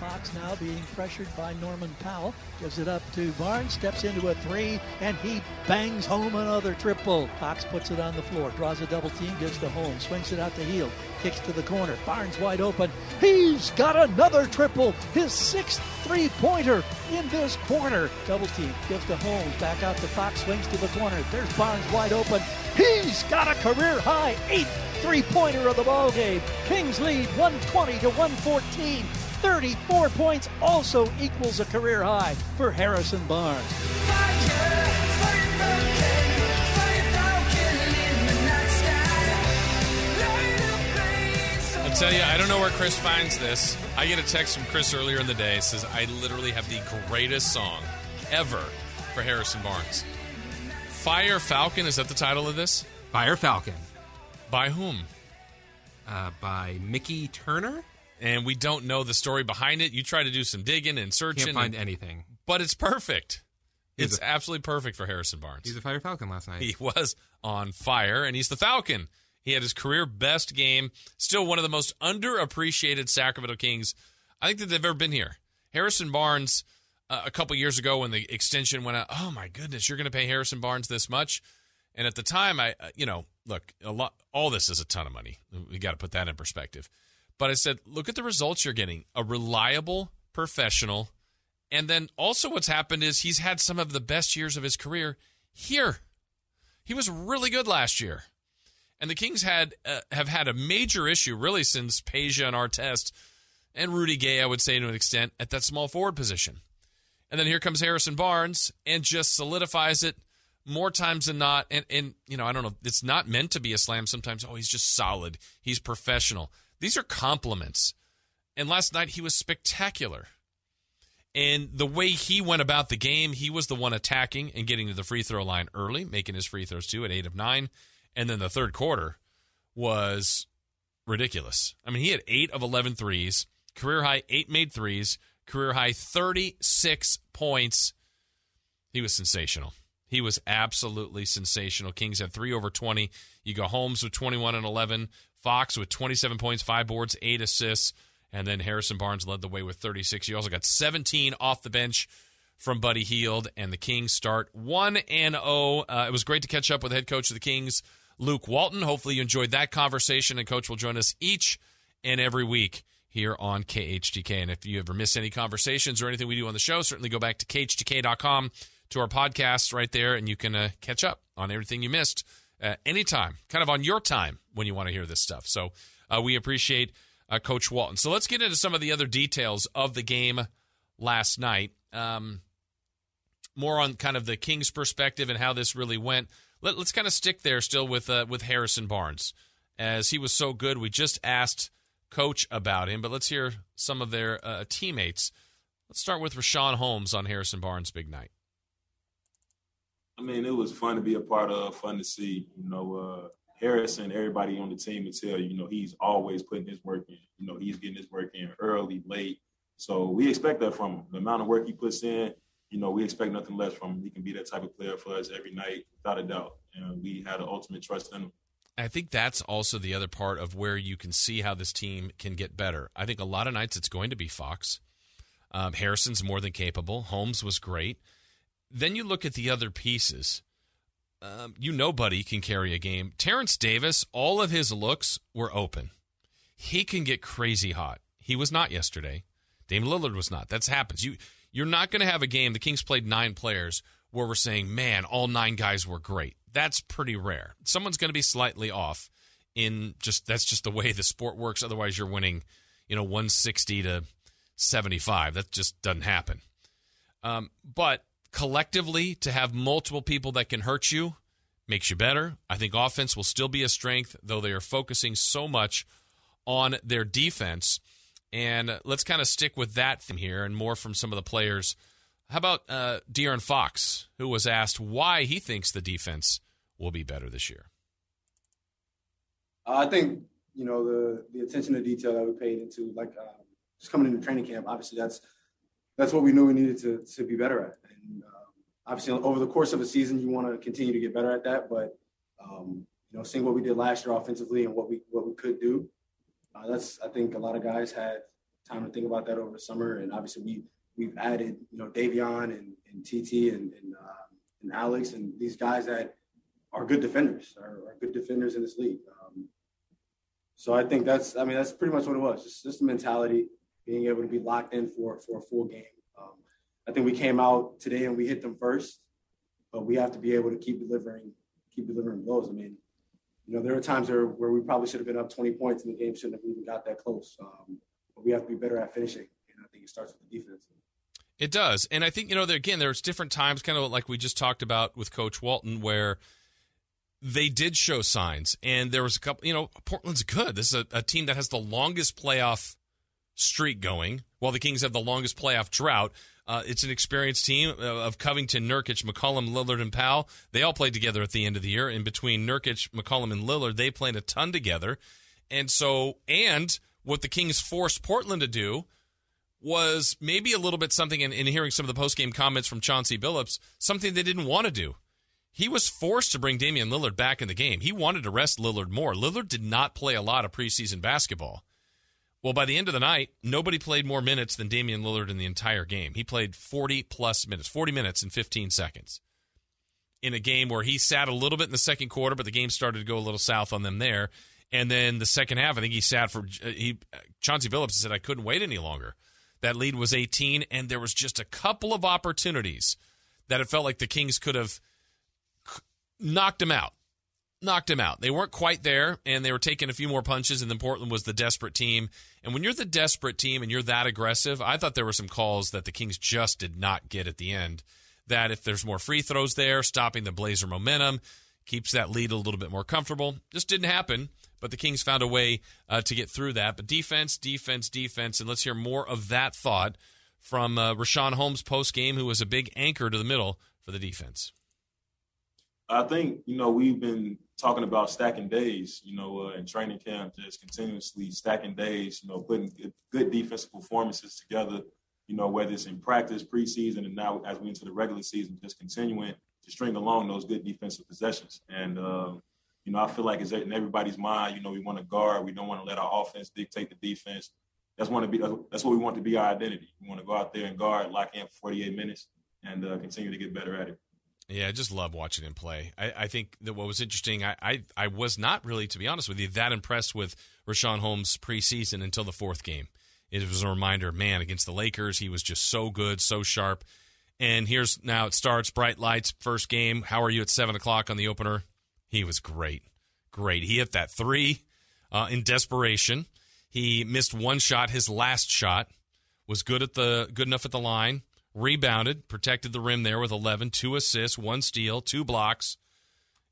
Fox now being pressured by Norman Powell. Gives it up to Barnes, steps into a three, and he bangs home another triple. Fox puts it on the floor, draws a double team, gives to Holmes, swings it out to Hield, kicks to the corner. Barnes wide open. He's got another triple, his sixth three pointer in this quarter. Double team, gives to Holmes, back out to Fox, swings to the corner. There's Barnes wide open. He's got a career high eighth three pointer of the ball game. Kings lead 120 to 114. 34 points also equals a career high for Harrison Barnes. I'll tell you, I don't know where Chris finds this. I get a text from Chris earlier in the day. Says I literally have the greatest song ever for Harrison Barnes. Fire Falcon is that the title of this? Fire Falcon. By whom? Uh, by Mickey Turner. And we don't know the story behind it. You try to do some digging and searching. Can't find and, anything. But it's perfect. He's It's a- absolutely perfect for Harrison Barnes. He's a Fire Falcon last night. He was on fire, and he's the Falcon. He had his career best game. Still one of the most underappreciated Sacramento Kings I think that they've ever been here. Harrison Barnes, uh, a couple years ago when the extension went out, oh my goodness, you're going to pay Harrison Barnes this much? And at the time, I, uh, you know, look, a lot, all this is a ton of money. We got to put that in perspective. But I said, look at the results you're getting a reliable professional. And then also, what's happened is he's had some of the best years of his career here. He was really good last year. And the Kings had uh, have had a major issue really since Peja and Artest and Rudy Gay, I would say to an extent, at that small forward position. And then here comes Harrison Barnes and just solidifies it more times than not. And, and you know, I don't know, it's not meant to be a slam sometimes. Oh, he's just solid. He's professional. These are compliments. And last night he was spectacular. And the way he went about the game, he was the one attacking and getting to the free throw line early, making his free throws too at eight of nine. And then the third quarter was ridiculous. I mean, he had eight of 11 threes, career high eight made threes, career high 36 points. He was sensational. He was absolutely sensational. Kings had three over 20. You go Holmes with 21 and 11, Fox with 27 points, five boards, eight assists, and then Harrison Barnes led the way with 36. You also got 17 off the bench from Buddy Hield, and the Kings start 1 and 0. Uh, it was great to catch up with head coach of the Kings, Luke Walton. Hopefully, you enjoyed that conversation, and coach will join us each and every week here on KHTK. And if you ever miss any conversations or anything we do on the show, certainly go back to KHTK.com to our podcast right there, and you can uh, catch up on everything you missed uh, anytime, kind of on your time when you want to hear this stuff. So uh, we appreciate uh, Coach Walton. So let's get into some of the other details of the game last night. Um, more on kind of the Kings' perspective and how this really went. Let, us kind of stick there still with uh, with Harrison Barnes, as he was so good. We just asked Coach about him, but let's hear some of their uh, teammates. Let's start with Richaun Holmes on Harrison Barnes' big night. I mean, it was fun to be a part of, fun to see. You know, uh, Harrison, everybody on the team would tell you, you know, he's always putting his work in. You know, he's getting his work in early, late. So we expect that from him. The amount of work he puts in, you know, we expect nothing less from him. He can be that type of player for us every night, without a doubt. And we had the ultimate trust in him. I think that's also the other part of where you can see how this team can get better. I think a lot of nights it's going to be Fox. Um, Harrison's more than capable. Holmes was great. Then you look at the other pieces. Um, you know, Buddy can carry a game. Terrence Davis, all of his looks were open. He can get crazy hot. He was not yesterday. Dame Lillard was not. That's happens. You you're not going to have a game. The Kings played nine players where we're saying, man, all nine guys were great. That's pretty rare. Someone's going to be slightly off. In just that's just the way the sport works. Otherwise, you're winning, you know, 160 to 75. That just doesn't happen. Um, but collectively, to have multiple people that can hurt you makes you better. I think offense will still be a strength, though they are focusing so much on their defense. And let's kind of stick with that theme here and more from some of the players. How about uh, De'Aaron Fox, who was asked why he thinks the defense will be better this year? I think you know the the attention to detail that we paid into like uh, just coming into training camp. Obviously, that's that's what we knew we needed to to be better at. And um, obviously, over the course of a season, you want to continue to get better at that. But um, you know, seeing what we did last year offensively and what we what we could do, uh, that's I think a lot of guys had time to think about that over the summer. And obviously, we we've added you know Davion and, and TT and and, uh, and Alex and these guys that are good defenders, are, are good defenders in this league. Um, so I think that's I mean that's pretty much what it was. Just just the mentality, being able to be locked in for for a full game. I think we came out today and we hit them first, but we have to be able to keep delivering keep delivering blows. I mean, you know, there are times where, where we probably should have been up 20 points and the game shouldn't have even got that close. Um, but we have to be better at finishing. And I think it starts with the defense. It does. And I think, you know, there, again, there's different times, kind of like we just talked about with Coach Walton, where they did show signs. And there was a couple, you know, Portland's good. This is a, a team that has the longest playoff streak going, while the Kings have the longest playoff drought. Uh, it's an experienced team of Covington, Nurkic, McCollum, Lillard, and Powell. They all played together at the end of the year. In between Nurkic, McCollum, and Lillard, they played a ton together. And so, and what the Kings forced Portland to do was maybe a little bit something in, in hearing some of the post-game comments from Chauncey Billups, something they didn't want to do. He was forced to bring Damian Lillard back in the game. He wanted to rest Lillard more. Lillard did not play a lot of preseason basketball. Well, by the end of the night, nobody played more minutes than Damian Lillard in the entire game. He played 40 plus minutes, 40 minutes in 15 seconds in a game where he sat a little bit in the second quarter, but the game started to go a little south on them there. And then the second half, I think he sat for uh, he. Chauncey Billups said, "I couldn't wait any longer." That lead was 18, and there was just a couple of opportunities that it felt like the Kings could have knocked him out knocked him out. They weren't quite there, and they were taking a few more punches, and then Portland was the desperate team. And when you're the desperate team and you're that aggressive, I thought there were some calls that the Kings just did not get at the end. That if there's more free throws there, stopping the Blazer momentum, keeps that lead a little bit more comfortable. Just didn't happen, but the Kings found a way uh, to get through that. But defense, defense, defense, and let's hear more of that thought from uh, Richaun Holmes post game, who was a big anchor to the middle for the defense. I think you know we've been talking about stacking days, you know, uh, in training camp, just continuously stacking days, you know, putting good, good defensive performances together, you know, whether it's in practice, preseason, and now as we into the regular season, just continuing to string along those good defensive possessions. And, uh, you know, I feel like it's in everybody's mind, you know, we want to guard. We don't want to let our offense dictate the defense. That's want to be. That's what we want to be our identity. We want to go out there and guard, lock in for 48 minutes, and uh, continue to get better at it. Yeah, I just love watching him play. I, I think that what was interesting, I, I, I was not really, to be honest with you, that impressed with Richaun Holmes preseason until the fourth game. It was a reminder, man, against the Lakers, he was just so good, so sharp. And here's now it starts bright lights, first game. How are you at seven o'clock on the opener? He was great, great. He hit that three uh, in desperation. He missed one shot. His last shot was good at the good enough at the line rebounded, protected the rim there with 11, two assists, one steal, two blocks,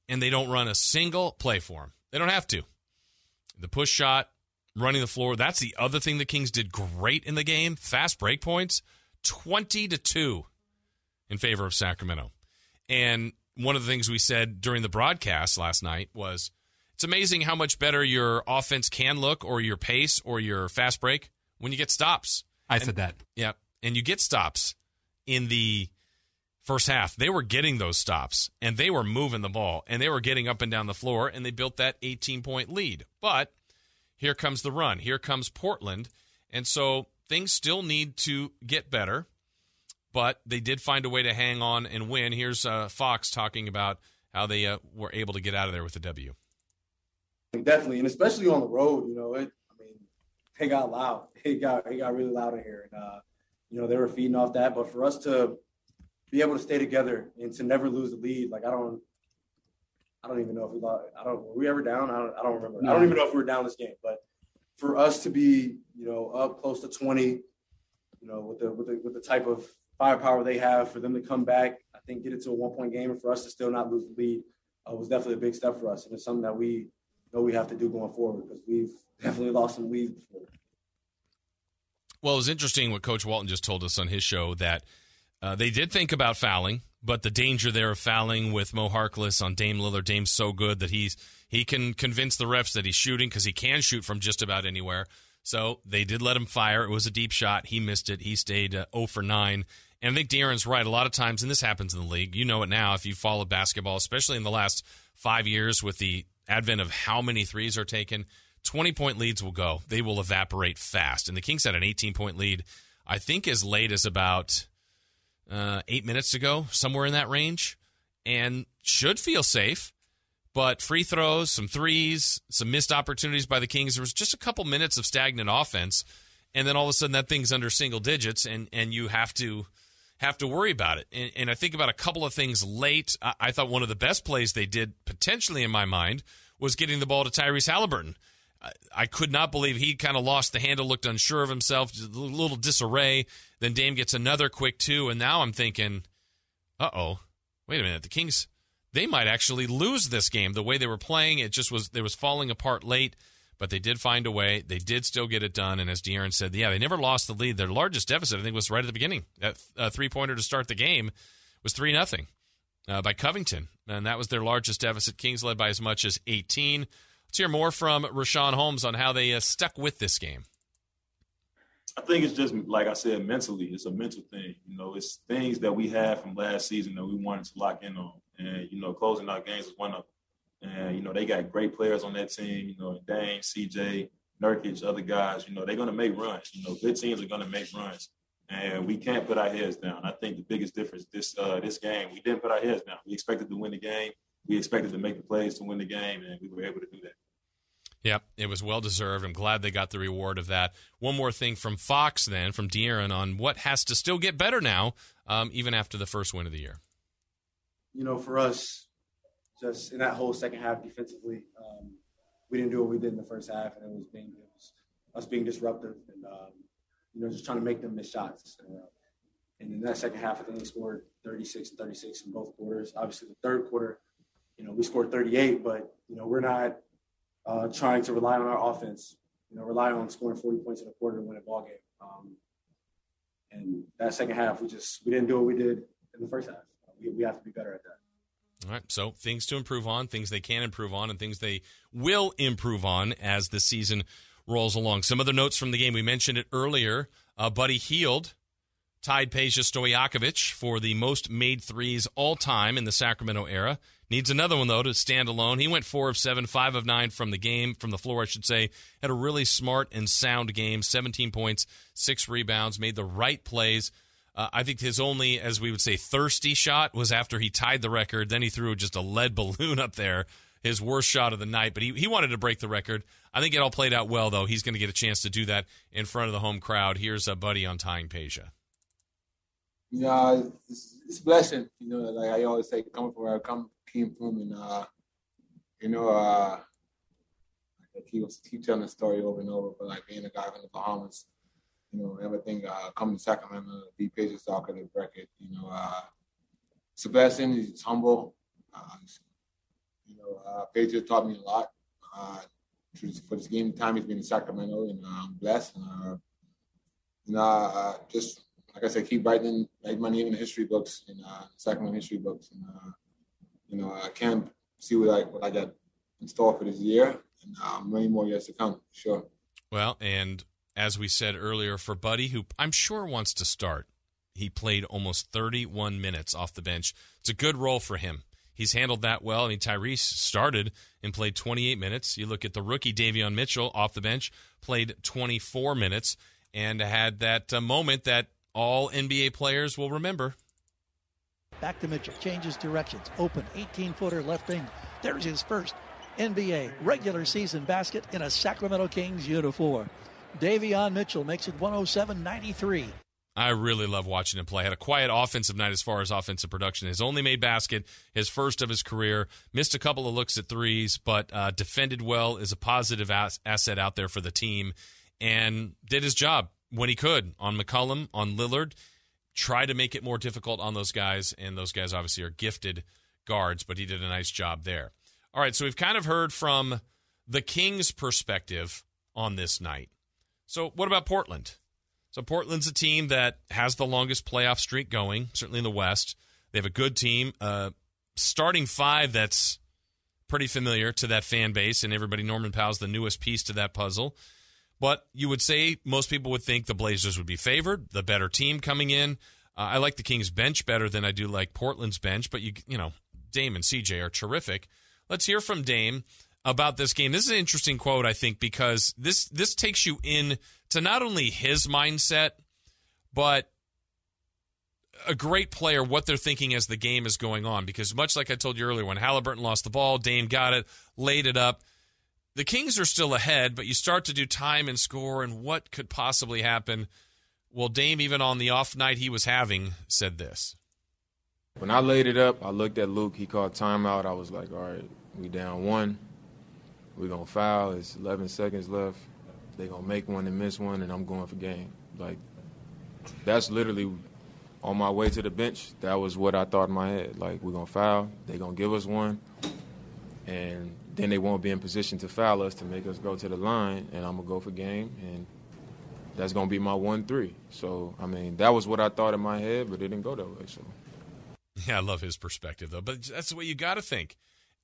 and they don't run a single play for him. They don't have to. The push shot, running the floor, that's the other thing the Kings did great in the game. Fast break points, 20 to 2 in favor of Sacramento. And one of the things we said during the broadcast last night was it's amazing how much better your offense can look or your pace or your fast break when you get stops. I and, said that. Yeah. And you get stops in the first half. They were getting those stops and they were moving the ball and they were getting up and down the floor and they built that 18 point lead. But here comes the run. Here comes Portland. And so things still need to get better, but they did find a way to hang on and win. Here's uh, Fox talking about how they uh, were able to get out of there with a W. Definitely, and especially on the road, you know, it, I mean, they got loud. It got it got really loud in here, and uh, you know, they were feeding off that. But for us to be able to stay together and to never lose the lead, like I don't, I don't even know if we lost. I don't. Were we ever down? I don't. I don't remember. I don't even know if we were down this game. But for us to be, you know, up close to twenty, you know, with the with the with the type of firepower they have, for them to come back, I think get it to a one point game, and for us to still not lose the lead uh, was definitely a big step for us, and it's something that we know we have to do going forward because we've definitely lost some leads before. Well, it was interesting what Coach Walton just told us on his show that uh, they did think about fouling, but the danger there of fouling with Mo Harkless on Dame Lillard, Dame's so good that he's he can convince the refs that he's shooting because he can shoot from just about anywhere. So they did let him fire. It was a deep shot. He missed it. He stayed uh, 0 for 9. And I think De'Aaron's right. A lot of times, and this happens in the league, you know it now if you follow basketball, especially in the last five years with the advent of how many threes are taken 20 point leads will go. They will evaporate fast. And the Kings had an 18 point lead, I think, as late as about uh, eight minutes ago, somewhere in that range, and should feel safe. But free throws, some threes, some missed opportunities by the Kings. There was just a couple minutes of stagnant offense, and then all of a sudden that thing's under single digits, and and you have to have to worry about it. And, and I think about a couple of things late. I, I, thought one of the best plays they did, potentially in my mind, was getting the ball to Tyrese Halliburton. I, could not believe he kind of lost the handle, looked unsure of himself, a little disarray. Then Dame gets another quick two, and now I'm thinking, uh oh, wait a minute, the Kings they might actually lose this game. The way they were playing, it just was they was falling apart late, but they did find a way. They did still get it done. And as De'Aaron said, yeah, they never lost the lead. Their largest deficit, I think, was right at the beginning. That uh, three pointer to start the game was three nothing uh, by Covington, and that was their largest deficit. Kings led by as much as eighteen. Let's hear more from Richaun Holmes on how they uh, stuck with this game. I think it's just like I said, mentally, it's a mental thing. You know, it's things that we had from last season that we wanted to lock in on. And, you know, closing out games is one of them. And, you know, they got great players on that team, you know, Dame, CJ, Nurkic, other guys, you know, they're going to make runs. You know, good teams are going to make runs. And we can't put our heads down. I think the biggest difference this uh, this game, we didn't put our heads down. We expected to win the game. We expected to make the plays to win the game, and we were able to do that. Yep, it was well deserved. I'm glad they got the reward of that. One more thing from Fox, then, from De'Aaron on what has to still get better now, um, even after the first win of the year you know, for us, just in that whole second half defensively, um, we didn't do what we did in the first half, and it was being it was us being disruptive and um, you know just trying to make them miss shots. And, uh, and in that second half, I think we scored 36 and 36 in both quarters. Obviously, the third quarter, you know, we scored 38, but you know we're not uh, trying to rely on our offense. You know, rely on scoring 40 points in a quarter to win a ball game. Um, and that second half, we just we didn't do what we did in the first half we, we have to be better at that. All right. So things to improve on, things they can improve on, and things they will improve on as the season rolls along. Some other notes from the game. We mentioned it earlier. Uh, Buddy Hield tied Peja Stojakovic for the most made threes all time in the Sacramento era. Needs another one, though, to stand alone. He went four of seven, five of nine from the game, from the floor, I should say. Had a really smart and sound game 17 points, six rebounds, made the right plays uh, I think his only, as we would say, thirsty shot was after he tied the record. Then he threw just a lead balloon up there, his worst shot of the night. But he, he wanted to break the record. I think it all played out well, though. He's going to get a chance to do that in front of the home crowd. Here's a buddy on tying Peja. Yeah, it's, it's a blessing. You know, like I always say, coming from where I come came from, and uh, you know, uh, I keep keep telling the story over and over. But like being a guy from the Bahamas, you know, everything uh, coming to Sacramento, be patient soccer, the record, you know, uh, Sebastian is humble. Uh, you know, uh, Pedro taught me a lot. Uh, for this game time, he's been in Sacramento, and uh, I'm blessed. And, uh, and uh, just like I said, keep writing, write my name in the history books, and uh, Sacramento history books, and uh, you know, I can't see what I what I got in store for this year, and uh, many more years to come. Sure. Well, and as we said earlier, for Buddy, who I'm sure wants to start. He played almost 31 minutes off the bench. It's a good role for him. He's handled that well. I mean, Tyrese started and played 28 minutes. You look at the rookie Davion Mitchell off the bench, played 24 minutes, and had that uh, moment that all NBA players will remember. Back to Mitchell, changes directions, open 18 footer left wing. There's his first NBA regular season basket in a Sacramento Kings uniform. Davion Mitchell makes it 107 93. I really love watching him play. Had a quiet offensive night as far as offensive production. His only made basket, his first of his career. Missed a couple of looks at threes, but uh, defended well. Is a positive ass- asset out there for the team, and did his job when he could on McCollum, on Lillard. Try to make it more difficult on those guys, and those guys obviously are gifted guards, but he did a nice job there. All right, so we've kind of heard from the Kings' perspective on this night. So, what about Portland? So, Portland's a team that has the longest playoff streak going, certainly in the West. They have a good team, uh, starting five that's pretty familiar to that fan base, and everybody. Norman Powell's the newest piece to that puzzle. But you would say most people would think the Blazers would be favored, the better team coming in. Uh, I like the Kings bench better than I do like Portland's bench, but you you know Dame and CJ are terrific. Let's hear from Dame about this game. This is an interesting quote, I think, because this this takes you in to not only his mindset, but a great player what they're thinking as the game is going on. Because much like I told you earlier, when Halliburton lost the ball, Dame got it, laid it up. The Kings are still ahead, but you start to do time and score and what could possibly happen. Well, Dame, even on the off night he was having, said this. When I laid it up, I looked at Luke. He called timeout. I was like, all right, we down one. We're going to foul. It's 11 seconds left. They're going to make one and miss one, and I'm going for game. Like, that's literally on my way to the bench. That was what I thought in my head. Like, we're going to foul. They're going to give us one. And then they won't be in position to foul us to make us go to the line, and I'm to go for game. And that's to be my 1 3. So, I mean, that was what I thought in my head, but it didn't go that way. So. Yeah, I love his perspective though. But that's the way you got to think.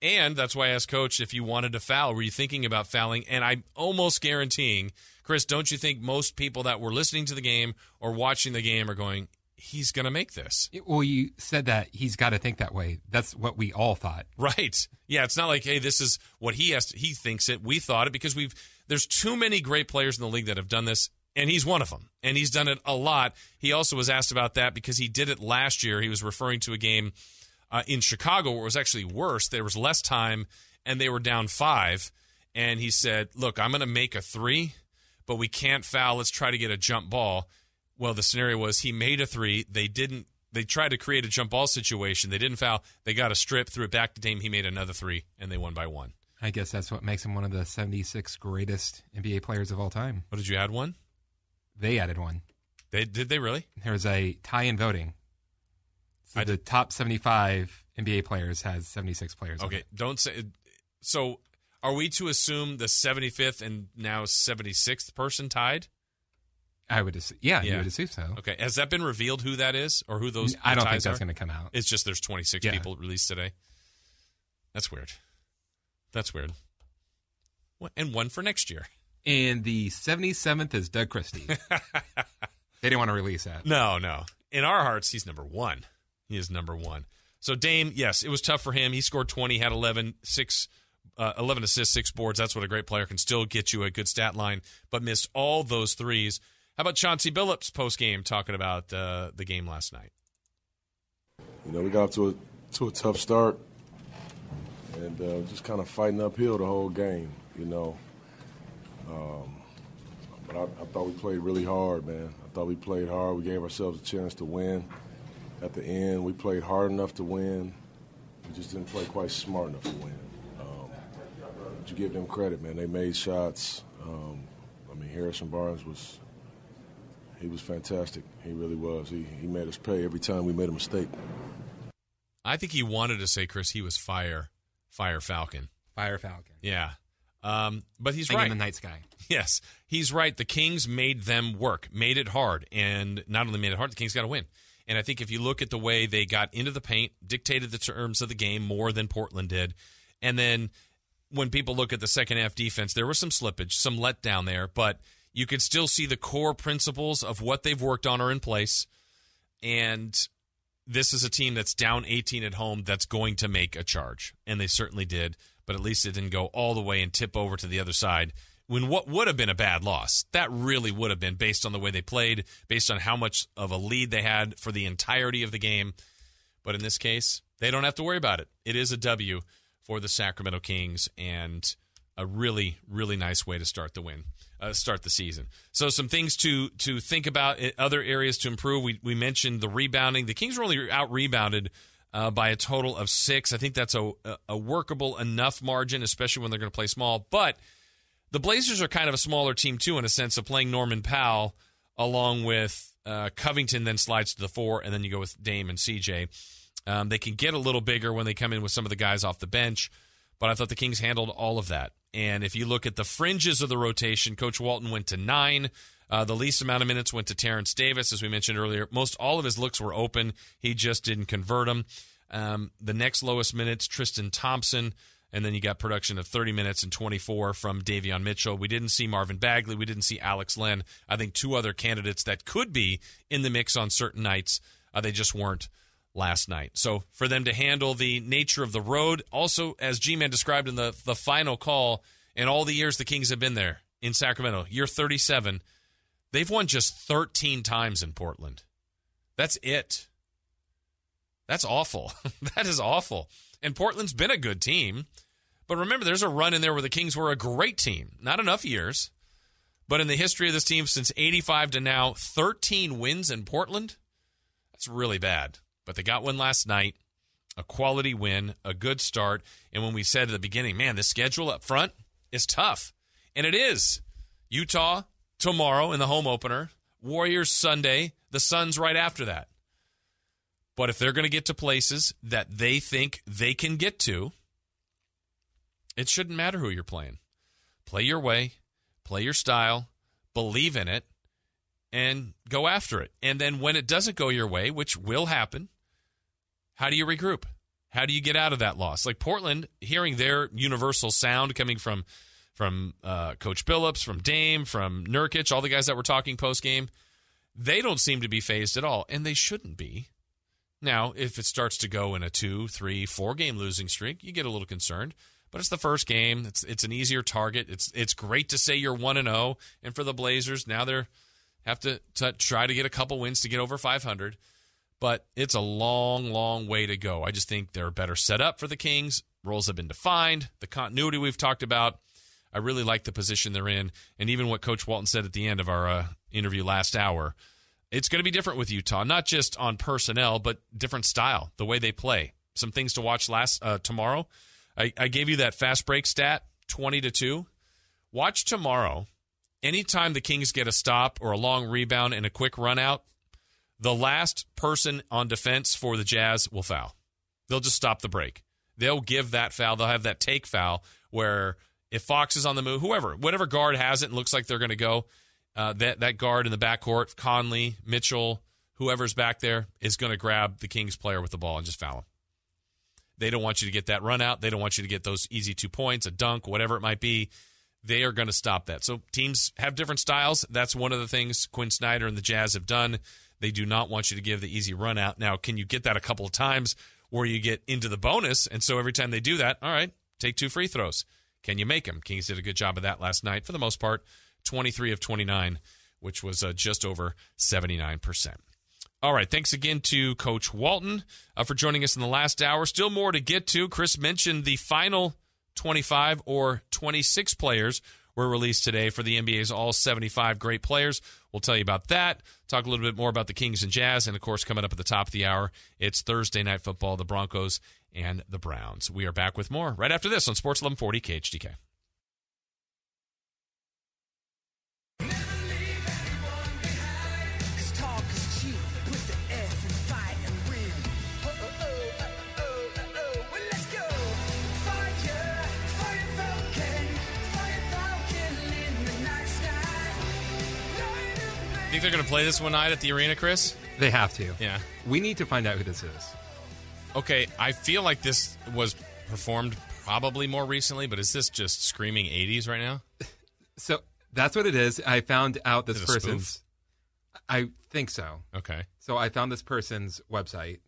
And that's why I asked coach if you wanted to foul, were you thinking about fouling? And I'm almost guaranteeing, Chris, don't you think most people that were listening to the game or watching the game are going, he's going to make this? Well, you said that he's got to think that way. That's what we all thought. Right. Yeah, it's not like, hey, this is what he has to, he thinks it. We thought it because we've there's too many great players in the league that have done this and he's one of them. And he's done it a lot. He also was asked about that because he did it last year. He was referring to a game uh, in Chicago where it was actually worse. There was less time and they were down 5 and he said, "Look, I'm going to make a 3, but we can't foul. Let's try to get a jump ball." Well, the scenario was he made a 3. They didn't they tried to create a jump ball situation. They didn't foul. They got a strip, threw it back to Dame. He made another 3 and they won by 1. I guess that's what makes him one of the 76 greatest NBA players of all time. What did you add one? They added one. They did they really? There's a tie in voting. So I the top 75 NBA players has 76 players. Okay, don't say. So, are we to assume the 75th and now 76th person tied? I would assume, yeah, Yeah. you would assume so. Okay, has that been revealed who that is or who those? Are? I don't think that's going to come out. It's just there's 26 Yeah. people released today. That's weird. That's weird. And one for next year. And the 77th is Doug Christie. they didn't want to release that. No, no. In our hearts, he's number one. He is number one. So Dame, yes, it was tough for him. He scored 20, had 11, six, uh, 11 assists, six boards. That's what a great player can still get you a good stat line, but missed all those threes. How about Chauncey Billups post game talking about uh, the game last night? You know, we got off to a to a tough start, and uh, just kind of fighting uphill the whole game. You know, um, but I, I thought we played really hard, man. I thought we played hard. We gave ourselves a chance to win. At the end, we played hard enough to win. We just didn't play quite smart enough to win. Um, but you give them credit, man. They made shots. Um, I mean, Harrison Barnes was he was fantastic. He really was. He he made us pay every time we made a mistake. I think he wanted to say, Chris, he was fire, fire Falcon. Fire Falcon. Yeah. Um, but he's Thing right. in the night sky. Yes, he's right. The Kings made them work, made it hard, and not only made it hard, the Kings got to win. And I think if you look at the way they got into the paint, dictated the terms of the game more than Portland did, and then when people look at the second half defense, there was some slippage, some letdown there, but you could still see the core principles of what they've worked on are in place. And this is a team that's down 18 at home that's going to make a charge, and they certainly did. But at least it didn't go all the way and tip over to the other side. When what would have been a bad loss, that really would have been based on the way they played, based on how much of a lead they had for the entirety of the game. But in this case, they don't have to worry about it. It is a W for the Sacramento Kings, and a really, really nice way to start the win, uh, start the season. So some things to to think about, other areas to improve. We we mentioned the rebounding. The Kings were only out rebounded uh, by a total of six. I think that's a a workable enough margin, especially when they're going to play small. But the Blazers are kind of a smaller team too, in a sense of playing Norman Powell along with uh, Covington, then slides to the four, and then you go with Dame and CJ. Um, they can get a little bigger when they come in with some of the guys off the bench, but I thought the Kings handled all of that. And if you look at the fringes of the rotation, Coach Walton went to nine. Uh, the least amount of minutes went to Terrence Davis, as we mentioned earlier. Most all of his looks were open. He just didn't convert them. Um, the next lowest minutes, Tristan Thompson. And then you got production of 30 minutes and 24 from Davion Mitchell. We didn't see Marvin Bagley. We didn't see Alex Len. I think two other candidates that could be in the mix on certain nights. Uh, they just weren't last night. So for them to handle the nature of the road, also as G-Man described in the the final call, in all the years the Kings have been there in Sacramento, year 37, they've won just 13 times in Portland. That's it. That's awful. that is awful. And Portland's been a good team. But remember, there's a run in there where the Kings were a great team. Not enough years. But in the history of this team since 85 to now, 13 wins in Portland. That's really bad. But they got one last night, a quality win, a good start. And when we said at the beginning, man, the schedule up front is tough. And it is. Utah tomorrow in the home opener, Warriors Sunday, the Suns right after that. But if they're going to get to places that they think they can get to, it shouldn't matter who you're playing. Play your way, play your style, believe in it, and go after it. And then when it doesn't go your way, which will happen, how do you regroup? How do you get out of that loss? Like Portland, hearing their universal sound coming from from uh, Coach Billups, from Dame, from Nurkic, all the guys that were talking post game, they don't seem to be fazed at all, and they shouldn't be. Now, if it starts to go in a two, three, four game losing streak, you get a little concerned. But it's the first game. It's it's an easier target. It's it's great to say you're one and zero. Oh, and for the Blazers, now they're have to, to try to get a couple wins to get over 500. But it's a long, long way to go. I just think they're better set up for the Kings. Roles have been defined. The continuity we've talked about. I really like the position they're in, and even what Coach Walton said at the end of our uh, interview last hour. It's going to be different with Utah, not just on personnel, but different style, the way they play. Some things to watch last uh, tomorrow. I, I gave you that fast break stat, twenty to two. Watch tomorrow anytime the Kings get a stop or a long rebound and a quick run out, the last person on defense for the Jazz will foul. They'll just stop the break. They'll give that foul. They'll have that take foul where if Fox is on the move, whoever, whatever guard has it and looks like they're going to go, uh, that that guard in the backcourt, Conley, Mitchell, whoever's back there, is going to grab the Kings player with the ball and just foul him. They don't want you to get that run out. They don't want you to get those easy two points, a dunk, whatever it might be they are going to stop that. So teams have different styles. That's one of the things Quin Snyder and the Jazz have done. They do not want you to give the easy run out. Now, can you get that a couple of times where you get into the bonus? And so every time they do that, all right, take two free throws. Can you make them? Kings did a good job of that last night for the most part, 23 of 29, which was uh, just over 79%. All right. Thanks again to Coach Walton uh, for joining us in the last hour. Still more to get to. Chris mentioned the final 25 or 26 players were released today for the NBA's all 75 great players. We'll tell you about that. Talk a little bit more about the Kings and Jazz. And of course, coming up at the top of the hour, it's Thursday night football, the Broncos and the Browns. We are back with more right after this on Sports 1140 KHTK. Think they're going to play this one night at the arena, Chris? They have to. Yeah. We need to find out who this is. Okay, I feel like this was performed probably more recently, but is this just screaming 80s right now? So that's what it is. I found out this Is it a person's. I think so. Okay. So I found this person's website,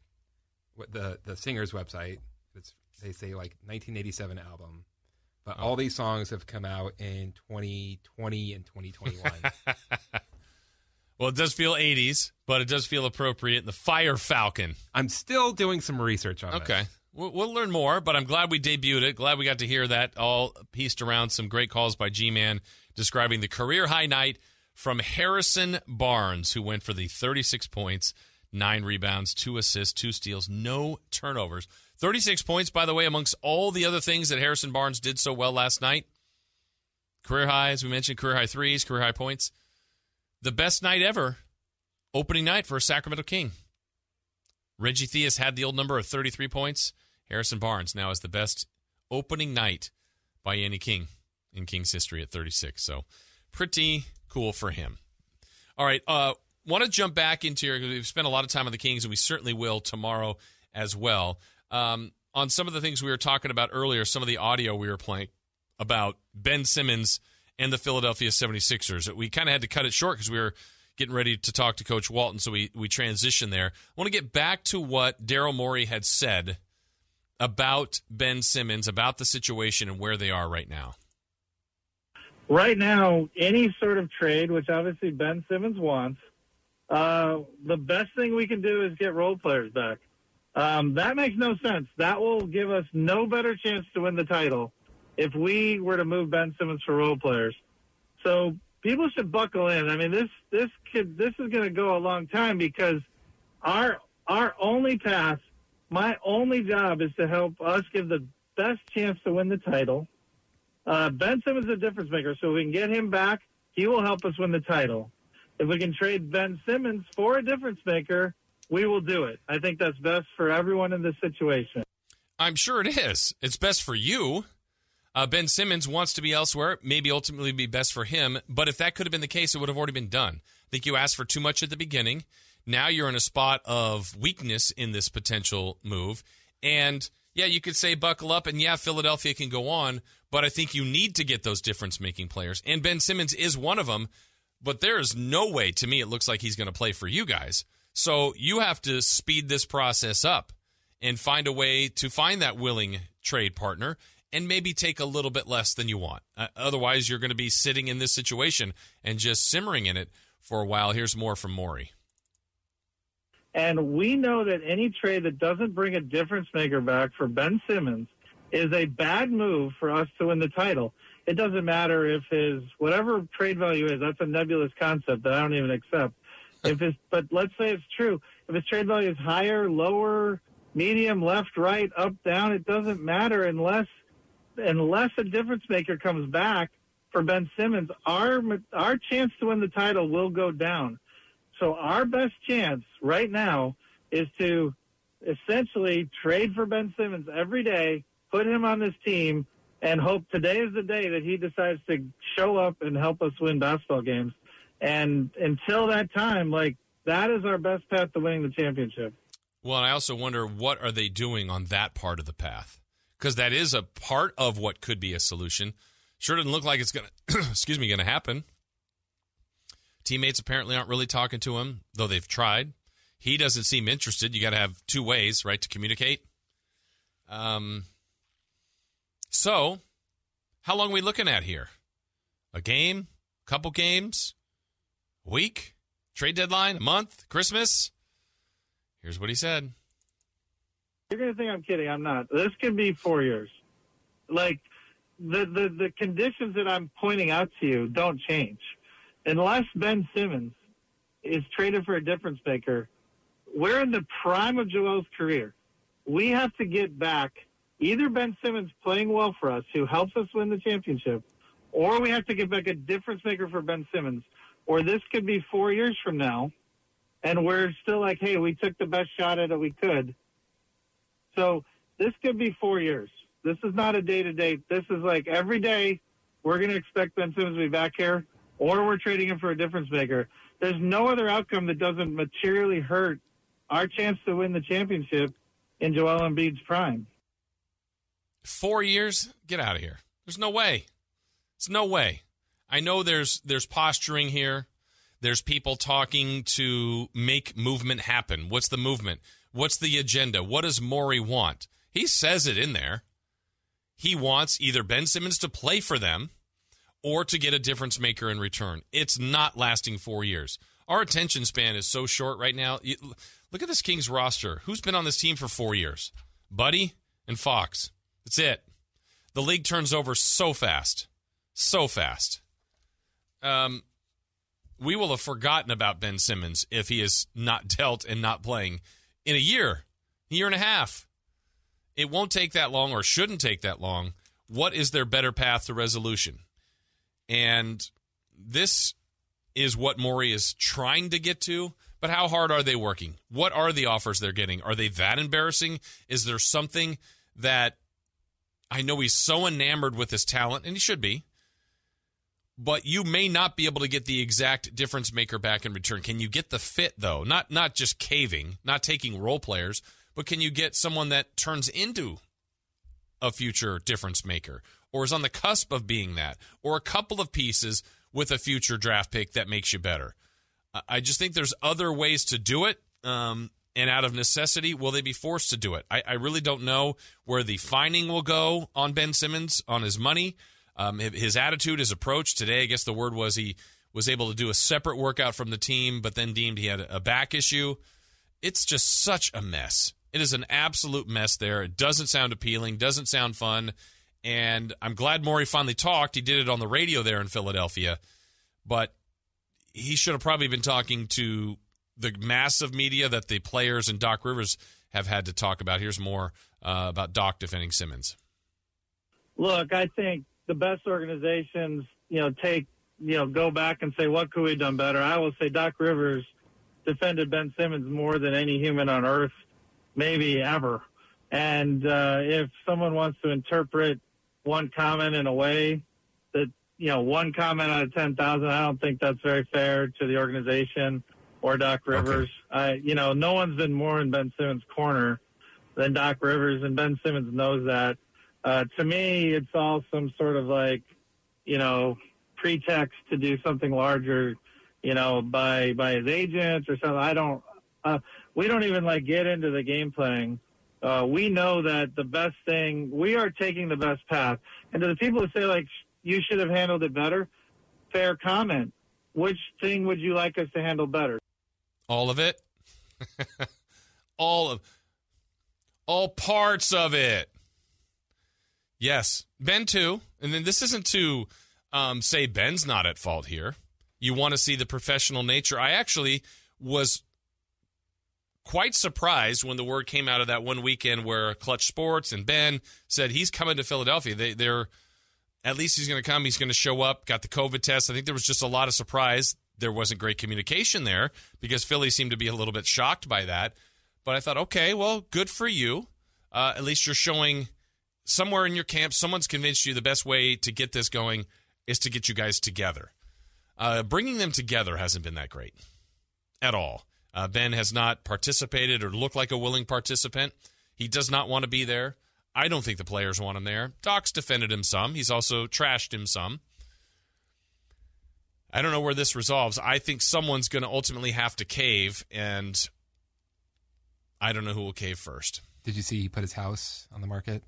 the the singer's website. It's they say like 1987 album, but Oh. all these songs have come out in 2020 and 2021. Well, it does feel 80s, but it does feel appropriate. The Fire Falcon. I'm still doing some research on it. Okay. We'll, we'll learn more, but I'm glad we debuted it. Glad we got to hear that all pieced around some great calls by G Man describing the career high night from Harrison Barnes, who went for the 36 points, nine rebounds, two assists, two steals, no turnovers. 36 points, by the way, amongst all the other things that Harrison Barnes did so well last night. Career high, as we mentioned, career high threes, career high points. The best night ever, opening night for a Sacramento King. Reggie Theus had the old number of 33 points. Harrison Barnes now is the best opening night by any King in King's history at 36. So pretty cool for him. All right. Uh, want to jump back into your, we've spent a lot of time on the Kings, and we certainly will tomorrow as well. Um, on some of the things we were talking about earlier, some of the audio we were playing about Ben Simmons and the Philadelphia 76ers. We kind of had to cut it short because we were getting ready to talk to Coach Walton, so we, we transition there. I want to get back to what Daryl Morey had said about Ben Simmons, about the situation and where they are right now. Right now, any sort of trade, which obviously Ben Simmons wants, uh, the best thing we can do is get role players back. Um, that makes no sense. That will give us no better chance to win the title if we were to move Ben Simmons for role players. So people should buckle in. I mean, this this could this is going to go a long time because our our only path, my only job is to help us give the best chance to win the title. Uh, ben Simmons is a difference maker, so if we can get him back, he will help us win the title. If we can trade Ben Simmons for a difference maker, we will do it. I think that's best for everyone in this situation. I'm sure it is. It's best for you. Uh, ben Simmons wants to be elsewhere, maybe ultimately be best for him. But if that could have been the case, it would have already been done. I think you asked for too much at the beginning. Now you're in a spot of weakness in this potential move. And yeah, you could say buckle up, and yeah, Philadelphia can go on. But I think you need to get those difference making players. And Ben Simmons is one of them. But there is no way, to me, it looks like he's going to play for you guys. So you have to speed this process up and find a way to find that willing trade partner and maybe take a little bit less than you want. Uh, otherwise, you're going to be sitting in this situation and just simmering in it for a while. Here's more from Morey. And we know that any trade that doesn't bring a difference maker back for Ben Simmons is a bad move for us to win the title. It doesn't matter if his whatever trade value is. That's a nebulous concept that I don't even accept. If it's, but let's say it's true. If his trade value is higher, lower, medium, left, right, up, down, it doesn't matter unless unless a difference maker comes back for Ben Simmons. Our our chance to win the title will go down. So our best chance right now is to essentially trade for Ben Simmons every day, put him on this team, and hope today is the day that he decides to show up and help us win basketball games. And until that time, like that is our best path to winning the championship. Well, and I also wonder what are they doing on that part of the path? Because that is a part of what could be a solution. Sure doesn't look like it's gonna excuse me, gonna happen. Teammates apparently aren't really talking to him, though they've tried. He doesn't seem interested. You got to have two ways, right, to communicate. Um, so, how long are we looking at here? A game? Couple games? Week? Trade deadline? A month? Christmas? Here's what he said. You're to think I'm kidding. I'm not. This could be four years. Like, the, the, the conditions that I'm pointing out to you don't change unless Ben Simmons is traded for a difference maker, we're in the prime of Joel's career. We have to get back either Ben Simmons playing well for us, who helps us win the championship, or we have to get back a difference maker for Ben Simmons, or this could be four years from now, and we're still like, hey, we took the best shot at it we could. So this could be four years. This is not a day to day. This is like every day we're going to expect Ben Simmons to be back here or we're trading him for a difference maker. There's no other outcome that doesn't materially hurt our chance to win the championship in Joel Embiid's prime. Four years? Get out of here. There's no way. There's no way. I know there's there's posturing here. There's people talking to make movement happen. What's the movement? What's the agenda? What does Morey want? He says it in there. He wants either Ben Simmons to play for them or to get a difference maker in return. It's not lasting four years. Our attention span is so short right now. Look at this Kings roster. Who's been on this team for four years? Buddy and Fox. That's it. The league turns over so fast. So fast. Um, we will have forgotten about Ben Simmons if he is not dealt and not playing in a year, a year and a half. It won't take that long or shouldn't take that long. What is their better path to resolution? And this is what Morey is trying to get to. But how hard are they working? What are the offers they're getting? Are they that embarrassing? Is there something that I know he's so enamored with his talent, and he should be, but you may not be able to get the exact difference maker back in return. Can you get the fit though? Not not just caving, not taking role players, but can you get someone that turns into a future difference maker or is on the cusp of being that, or a couple of pieces with a future draft pick that makes you better. I- just think there's other ways to do it. Um, and out of necessity, will they be forced to do it? I, I really don't know where the fining will go on Ben Simmons on his money. Um, his attitude, his approach today, I guess the word was he was able to do a separate workout from the team, but then deemed he had a back issue. It's just such a mess. It is an absolute mess there. It doesn't sound appealing, doesn't sound fun. And I'm glad Morey finally talked. He did it on the radio there in Philadelphia, but he should have probably been talking to the massive media that the players and Doc Rivers have had to talk about. Here's more uh, about Doc defending Simmons. Look, I think the best organizations, you know, take, you know, go back and say, what could we have done better? I will say Doc Rivers defended Ben Simmons more than any human on earth, maybe ever. And uh, if someone wants to interpret one comment in a way that, you know, one comment out of 10,000, I don't think that's very fair to the organization or Doc Rivers. I, you know, no one's been more in Ben Simmons' corner than Doc Rivers, and Ben Simmons knows that. Uh, to me, it's all some sort of like, you know, pretext to do something larger, you know, by by his agents or something. I don't. Uh, we don't even like get into the game playing. Uh, we know that the best thing we are taking the best path. And to the people who say like you should have handled it better, fair comment. Which thing would you like us to handle better? All of it? all of all parts of it. Yes, Ben too. And then this isn't to um, say Ben's not at fault here. You want to see the professional nature. I actually was quite surprised when the word came out of that one weekend where Clutch Sports and Ben said he's coming to Philadelphia. They, they're at least he's going to come. He's going to show up. Got the COVID test. I think there was just a lot of surprise. There wasn't great communication there because Philly seemed to be a little bit shocked by that. But I thought, okay, well, good for you. Uh, at least you're showing somewhere in your camp, someone's convinced you the best way to get this going is to get you guys together. Uh, bringing them together hasn't been that great at all. Uh, ben has not participated or looked like a willing participant. He does not want to be there. I don't think the players want him there. Doc's defended him some. He's also trashed him some. I don't know where this resolves. I think someone's going to ultimately have to cave, and I don't know who will cave first. Did you see he put his house on the market?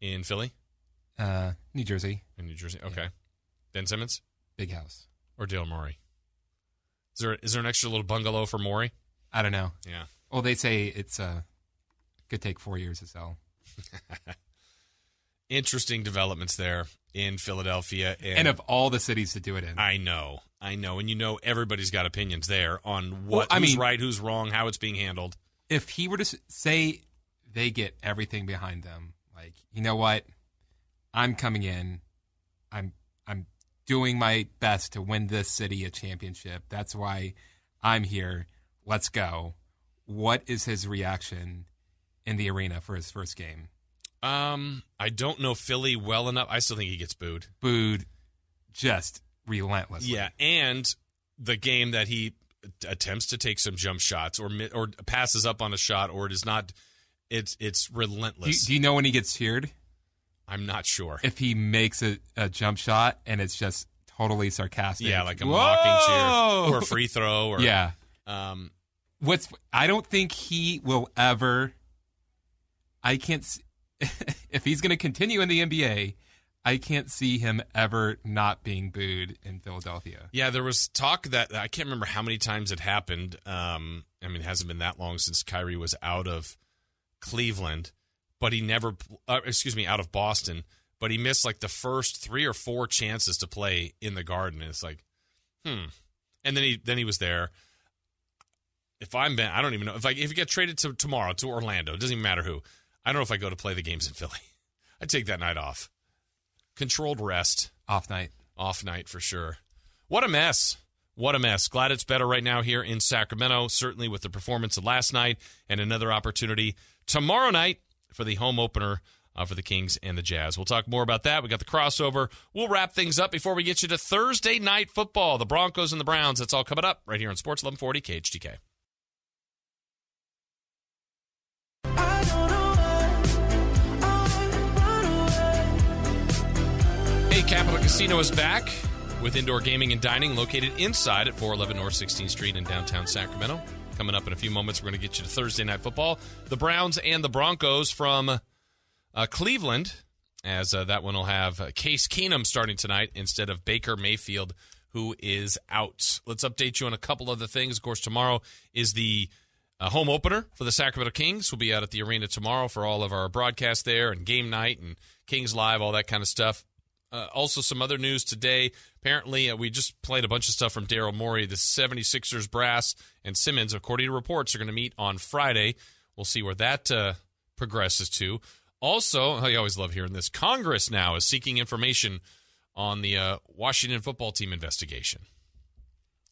In Philly? Uh, New Jersey. In New Jersey? Okay. Yeah. Ben Simmons? Big house. Or Daryl Morey? Is there is there an extra little bungalow for Morey? I don't know. Yeah. Well, they say it's uh, could take four years to sell. Interesting developments there in Philadelphia, and, and, of all the cities to do it in. I know, I know, and you know everybody's got opinions there on what well, I who's mean, right, who's wrong, how it's being handled. If he were to say they get everything behind them, like you know what, I'm coming in, I'm I'm doing my best to win this city a championship. That's why I'm here. Let's go. What is his reaction in the arena for his first game? Um, I don't know Philly well enough. I still think he gets booed. Booed, just relentlessly. Yeah, and the game that he attempts to take some jump shots or or passes up on a shot or it is not. It's it's relentless. Do, do you know when he gets cheered? I'm not sure if he makes a, a jump shot and it's just totally sarcastic. Yeah, like a Whoa! mocking cheer or a free throw. Or, yeah. Um, What's I don't think he will ever. I can't. if he's going to continue in the NBA, I can't see him ever not being booed in Philadelphia. Yeah, there was talk that I can't remember how many times it happened. Um, I mean, it hasn't been that long since Kyrie was out of Cleveland, but he never, uh, excuse me, out of Boston, but he missed like the first three or four chances to play in the Garden. And it's like, hmm. And then he then he was there. If I'm Ben, I don't even know if I if you get traded to tomorrow to Orlando, it doesn't even matter who. I don't know if I go to play the games in Philly. I take that night off. Controlled rest. Off night. Off night for sure. What a mess. What a mess. Glad it's better right now here in Sacramento, certainly with the performance of last night and another opportunity tomorrow night for the home opener uh, for the Kings and the Jazz. We'll talk more about that. We got the crossover. We'll wrap things up before we get you to Thursday night football, the Broncos and the Browns. That's all coming up right here on Sports 1140 KHTK. Hey, Capital Casino is back. with indoor gaming and dining located inside at 411 North 16th Street in downtown Sacramento. Coming up in a few moments, we're going to get you to Thursday Night Football. The Browns and the Broncos from uh, Cleveland, as uh, that one will have Case Keenum starting tonight instead of Baker Mayfield, who is out. Let's update you on a couple other things. Of course, tomorrow is the uh, home opener for the Sacramento Kings. We'll be out at the arena tomorrow for all of our broadcast there and game night and Kings Live, all that kind of stuff. Uh, also, some other news today. Apparently, uh, we just played a bunch of stuff from Daryl Morey. The 76ers brass and Simmons, according to reports, are going to meet on Friday. We'll see where that uh, progresses to. Also, I always love hearing this. Congress now is seeking information on the uh, Washington football team investigation.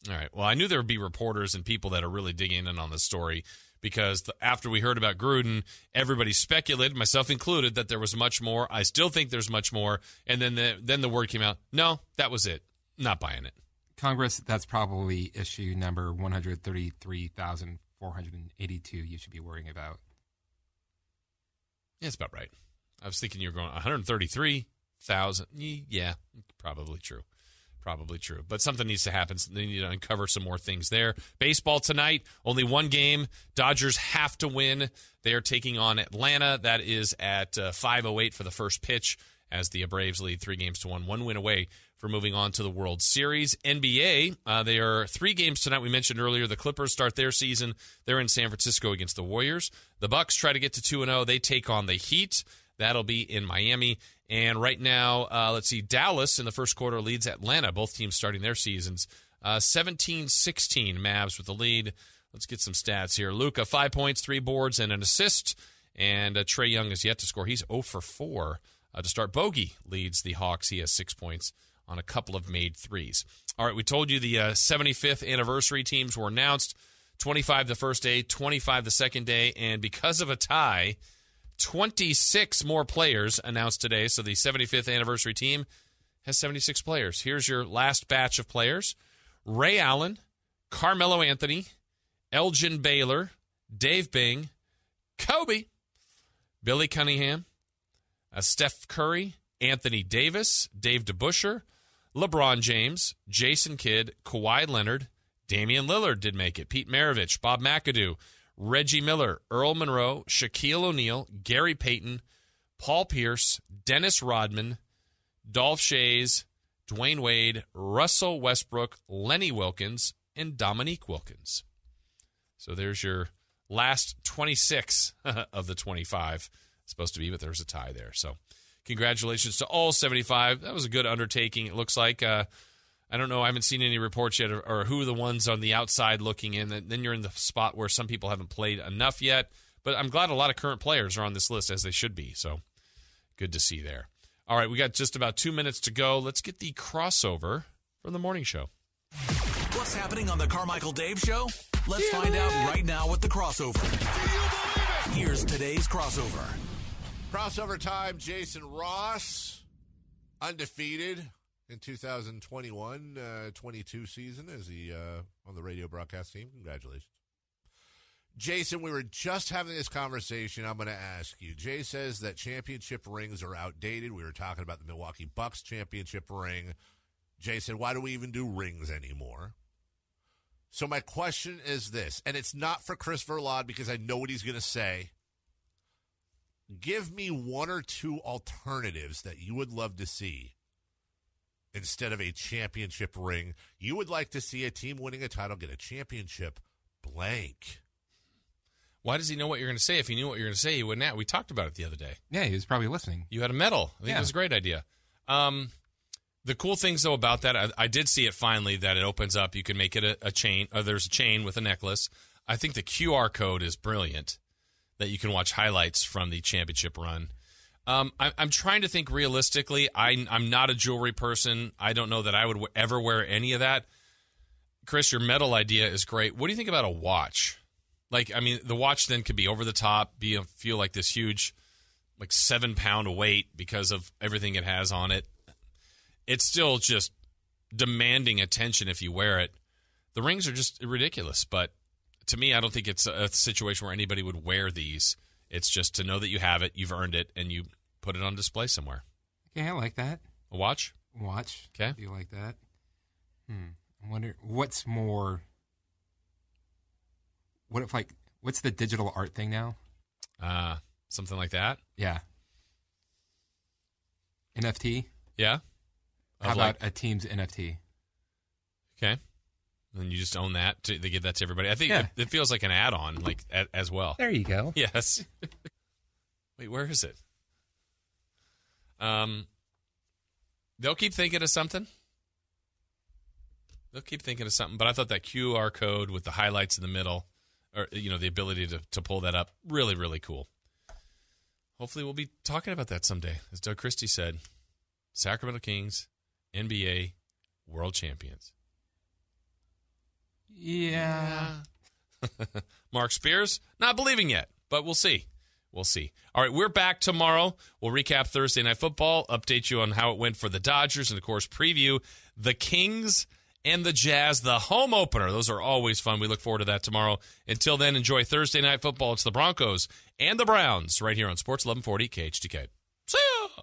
All right. Well, I knew there would be reporters and people that are really digging in on this story because the, after we heard about Gruden, everybody speculated, myself included, that there was much more. I still think there's much more. And then the, then the word came out, no, that was it. Not buying it. Congress, that's probably issue number 133,482 you should be worrying about. Yeah, that's about right. I was thinking you were going 133,000. Yeah, probably true. Probably true. But something needs to happen. They need to uncover some more things there. Baseball tonight, only one game. Dodgers have to win. They are taking on Atlanta. That is at uh, 5.08 for the first pitch as the Braves lead three games to one. One win away for moving on to the World Series. NBA, uh, they are three games tonight. We mentioned earlier the Clippers start their season. They're in San Francisco against the Warriors. The Bucks try to get to 2 0. They take on the Heat. That'll be in Miami. And right now, uh, let's see, Dallas in the first quarter leads Atlanta. Both teams starting their seasons. 17 uh, 16, Mavs with the lead. Let's get some stats here. Luka, five points, three boards, and an assist. And uh, Trae Young is yet to score. He's 0 for 4 uh, to start. Bogi leads the Hawks. He has six points on a couple of made threes. All right, we told you the uh, 75th anniversary teams were announced 25 the first day, 25 the second day. And because of a tie, 26 more players announced today. So the 75th anniversary team has 76 players. Here's your last batch of players Ray Allen, Carmelo Anthony, Elgin Baylor, Dave Bing, Kobe, Billy Cunningham, uh, Steph Curry, Anthony Davis, Dave DeBusschere, LeBron James, Jason Kidd, Kawhi Leonard, Damian Lillard did make it, Pete Maravich, Bob McAdoo, Reggie Miller, Earl Monroe, Shaquille O'Neal, Gary Payton, Paul Pierce, Dennis Rodman, Dolph Schayes, Dwyane Wade, Russell Westbrook, Lenny Wilkens, and Dominique Wilkins. So there's your last 26 of the 25. supposed to be, but there's a tie there. So congratulations to all 75. That was a good undertaking, it looks like. Uh, I don't know. I haven't seen any reports yet, or, or who the ones on the outside looking in. Then you're in the spot where some people haven't played enough yet. But I'm glad a lot of current players are on this list, as they should be. So good to see there. All right, we got just about two minutes to go. Let's get the crossover from the morning show. What's happening on the Carmichael Dave Show? Let's find out right now with the crossover. Here's today's crossover. Crossover time. Jason Ross, undefeated in 2021 uh, 22 season as he uh, on the radio broadcast team. Congratulations. Jason, we were just having this conversation. I'm going to ask you. Jay says that championship rings are outdated. We were talking about the Milwaukee Bucks championship ring. Jay said, Why do we even do rings anymore? So, my question is this, and it's not for Chris Verlade because I know what he's going to say. Give me one or two alternatives that you would love to see instead of a championship ring. You would like to see a team winning a title get a championship blank. Why does he know what you're going to say? If he knew what you're going to say, he wouldn't. Have. We talked about it the other day. Yeah, he was probably listening. You had a medal. I think yeah. it was a great idea. Um, the cool things though about that, I, I, did see it finally that it opens up. You can make it a, a chain. Or there's a chain with a necklace. I think the QR code is brilliant. That you can watch highlights from the championship run. Um, I, am trying to think realistically. I, I'm not a jewelry person. I don't know that I would ever wear any of that. Chris, your medal idea is great. What do you think about a watch? Like, I mean, the watch then could be over the top, be feel like this huge, like seven pound weight because of everything it has on it. It's still just demanding attention if you wear it. The rings are just ridiculous, but to me, I don't think it's a situation where anybody would wear these. It's just to know that you have it, you've earned it, and you put it on display somewhere. Okay, I like that. A watch? Watch. Okay. Do you like that? Hmm. I wonder what's more. What if like what's the digital art thing now? Uh, something like that. Yeah. NFT. Yeah. How like- about a team's NFT? Okay. And you just own that. To, they give that to everybody. I think Yeah. it, it feels like an add-on, like a, as well. There you go. Yes. Wait, where is it? Um, they'll keep thinking of something. They'll keep thinking of something. But I thought that QR code with the highlights in the middle, or you know, the ability to to pull that up, really, really cool. Hopefully, we'll be talking about that someday, as Doug Christie said. Sacramento Kings, NBA World Champions. Yeah. Marc Spears, not believing yet, but we'll see. We'll see. All right, we're back tomorrow. We'll recap Thursday Night Football, update you on how it went for the Dodgers, and of course, preview the Kings and the Jazz, the home opener. Those are always fun. We look forward to that tomorrow. Until then, enjoy Thursday Night Football. It's the Broncos and the Browns right here on Sports 1140 KHTK. See ya!